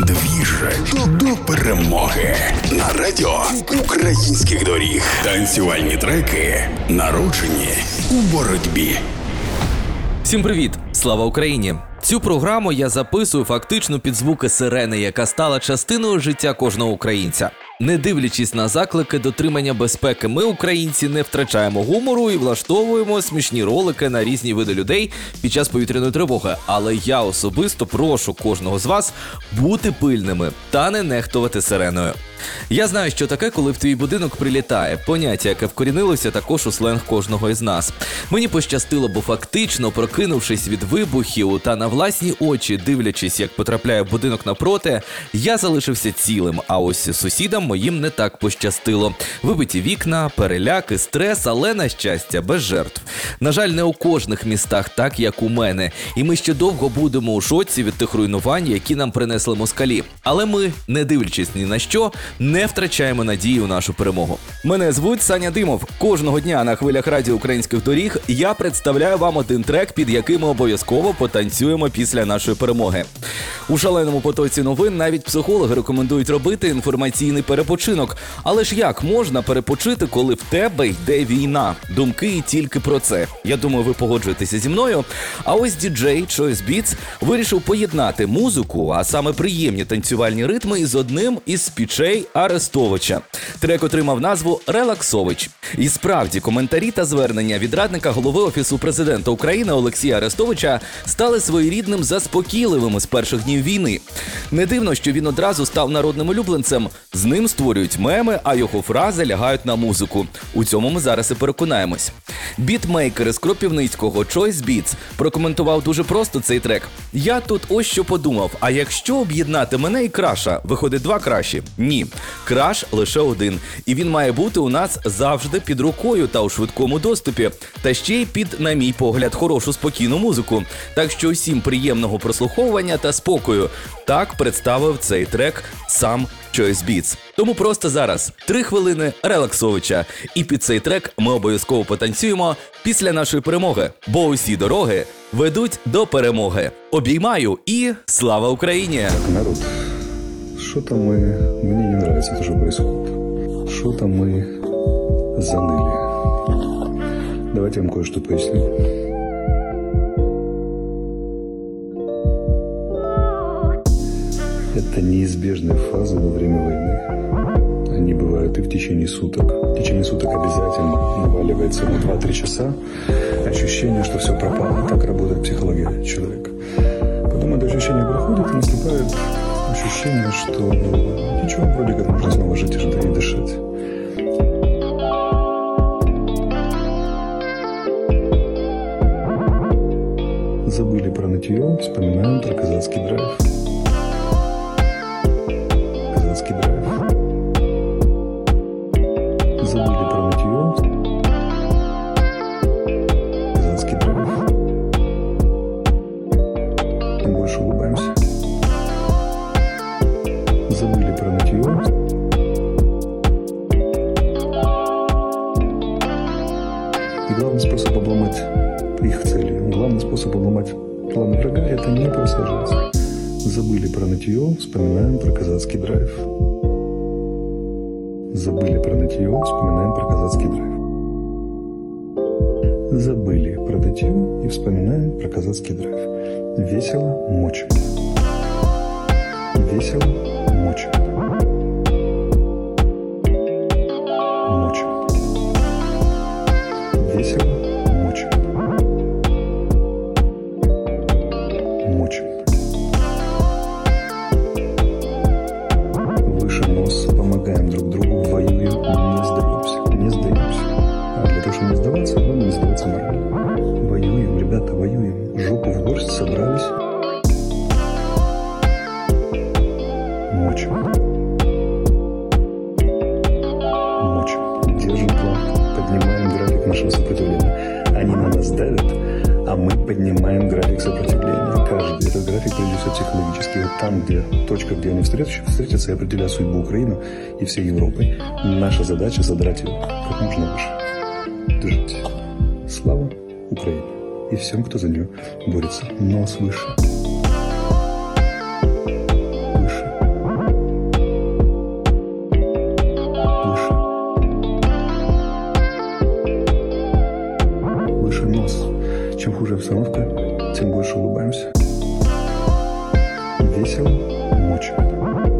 Двіж до перемоги на радіо українських доріг. Танцювальні треки народжені у боротьбі. Всім привіт! Слава Україні! Цю програму я записую фактично під звуки сирени, яка стала частиною життя кожного українця. Не дивлячись на заклики дотримання безпеки, ми, українці, не втрачаємо гумору і влаштовуємо смішні ролики на різні види людей під час повітряної тривоги. Але я особисто прошу кожного з вас бути пильними та не нехтувати сиреною. Я знаю, що таке, коли в твій будинок прилітає. Поняття, яке вкорінилося також у сленг кожного із нас. Мені пощастило, бо фактично, прокинувшись від вибухів та на власні очі, дивлячись, як потрапляє будинок напроти, я залишився цілим. А ось сусідам моїм не так пощастило. Вибиті вікна, переляки, стрес, але на щастя, без жертв. На жаль, не у кожних містах, так як у мене. І ми ще довго будемо у шоці від тих руйнувань, які нам принесли москалі. Але ми, не дивлячись ні на що, не втрачаємо надії у нашу перемогу. Мене звуть Саня Димов. Кожного дня на хвилях радіо українських доріг я представляю вам один трек, під яким ми обов'язково потанцюємо після нашої перемоги. У шаленому потоці новин навіть психологи рекомендують робити інформаційний перепочинок. Але ж як можна перепочити, коли в тебе йде війна? Думки тільки про це. Я думаю, ви погоджуєтеся зі мною. А ось діджей Choice Beats вирішив поєднати музику, а саме приємні танцювальні ритми, із одним із спічей Арестовича. Трек отримав назву Релаксович. І справді коментарі та звернення від радника голови офісу президента України Олексія Арестовича стали своєрідним заспокійливими з перших днів війни. Не дивно, що він одразу став народним улюбленцем. З ним створюють меми, а його фрази лягають на музику. У цьому ми зараз і переконаємось. Бітмейкер із Кропівницького Choice Beats прокоментував дуже просто цей трек. Я тут ось що подумав: а якщо об'єднати мене і краша, виходить два кращі? Ні, краш лише один, і він має бути у нас завжди під рукою та у швидкому доступі, та ще й під, на мій погляд, хорошу спокійну музику. Так що усім приємного прослуховування та спокою. Так представив цей трек сам Choice Beats. Тому просто зараз три хвилини релаксовича. І під цей трек ми обов'язково потанцюємо після нашої перемоги, бо усі дороги ведуть до перемоги. Обіймаю і слава Україні! Народ, что-то мы... Мне не нравится то, что происходит. Что-то мы заныли. Давайте я вам кое-что поясню. Это неизбежная фаза во время войны. Они бывают и в течение суток. В течение суток обязательно наваливается на 2-3 часа ощущение, что все пропало. Так работает психология человека. Потом это ощущение проходит и наступает ощущение, что ничего, вроде как можно снова жить и и дышать. Забыли про нытье, вспоминаем про казацкий драйв. Драйв. Забыли про нытье. Тем больше улыбаемся. Забыли про нытье. Главный способ обломать их цели, главный способ обломать планы врага – это не просаживаться. Забыли про нытье, вспоминаем про казацкий драйв. Забыли про нытье, вспоминаем про казацкий драйв. Забыли про нытье и вспоминаем про казацкий драйв. Весело мочим. Весело мочим. Мочим. Весело не сдаваться, главное не сдаваться морально. Воюем, ребята, воюем. Жопу в горсть собрались. Мочим. Мочим. Держим план. Поднимаем график нашего сопротивления. Они на нас давят, а мы поднимаем график сопротивления. Каждый. Этот график, прежде всего, психологический. Вот там, где точка, где они встретятся, встретятся и определят судьбу Украины и всей Европы. Наша задача задрать ее как можно выше дождь. Слава Украине и всем, кто за нее борется. Нос выше. Чем хуже обстановка, тем больше улыбаемся. Весело, мучает.